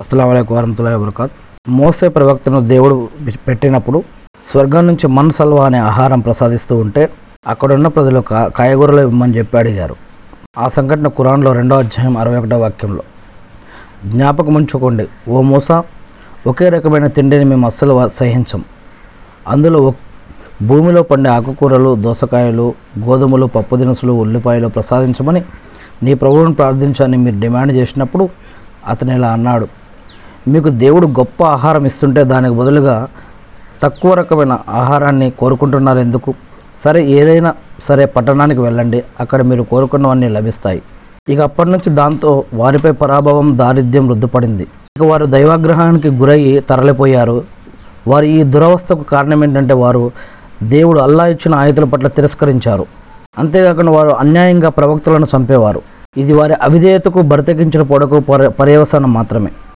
అస్సలం వరహతుల్లా వబర్కాత్. మోసే ప్రవక్తను దేవుడు పెట్టినప్పుడు స్వర్గం నుంచి మన్ సల్వా అనే ఆహారం ప్రసాదిస్తూ ఉంటే అక్కడున్న ప్రజలు కా కాయగూరలు ఇవ్వమని చెప్పి అడిగారు. ఆ సంఘటన కురాన్లో రెండో అధ్యాయం అరవై ఒకటో వాక్యంలో. జ్ఞాపకం ఉంచుకోండి ఓ మూస ఒకే రకమైన తిండిని మేము అస్సలు సహించం. అందులో భూమిలో పండే ఆకుకూరలు దోసకాయలు గోధుమలు పప్పు దినుసులు ఉల్లిపాయలు ప్రసాదించమని నీ ప్రభువును ప్రార్థించాలని మీరు డిమాండ్ చేసినప్పుడు అతను ఇలా అన్నాడు. మీకు దేవుడు గొప్ప ఆహారం ఇస్తుంటే దానికి బదులుగా తక్కువ రకమైన ఆహారాన్ని కోరుకుంటున్నారు ఎందుకు? సరే ఏదైనా సరే పట్టణానికి వెళ్ళండి. అక్కడ మీరు కోరుకున్నవన్నీ లభిస్తాయి. ఇక అప్పటి నుంచి దాంతో వారిపై పరాభవం దారిద్ర్యం రుద్దుపడింది. ఇక వారు దైవాగ్రహానికి గురయ్యి తరలిపోయారు. వారి ఈ దురవస్థకు కారణం ఏంటంటే వారు దేవుడు అల్లా ఇచ్చిన ఆయుధుల పట్ల తిరస్కరించారు. అంతేకాకుండా వారు అన్యాయంగా ప్రవక్తలను చంపేవారు. ఇది వారి అవిధేయతకు బరితెగించిన పొడకు పర్యవసానం మాత్రమే.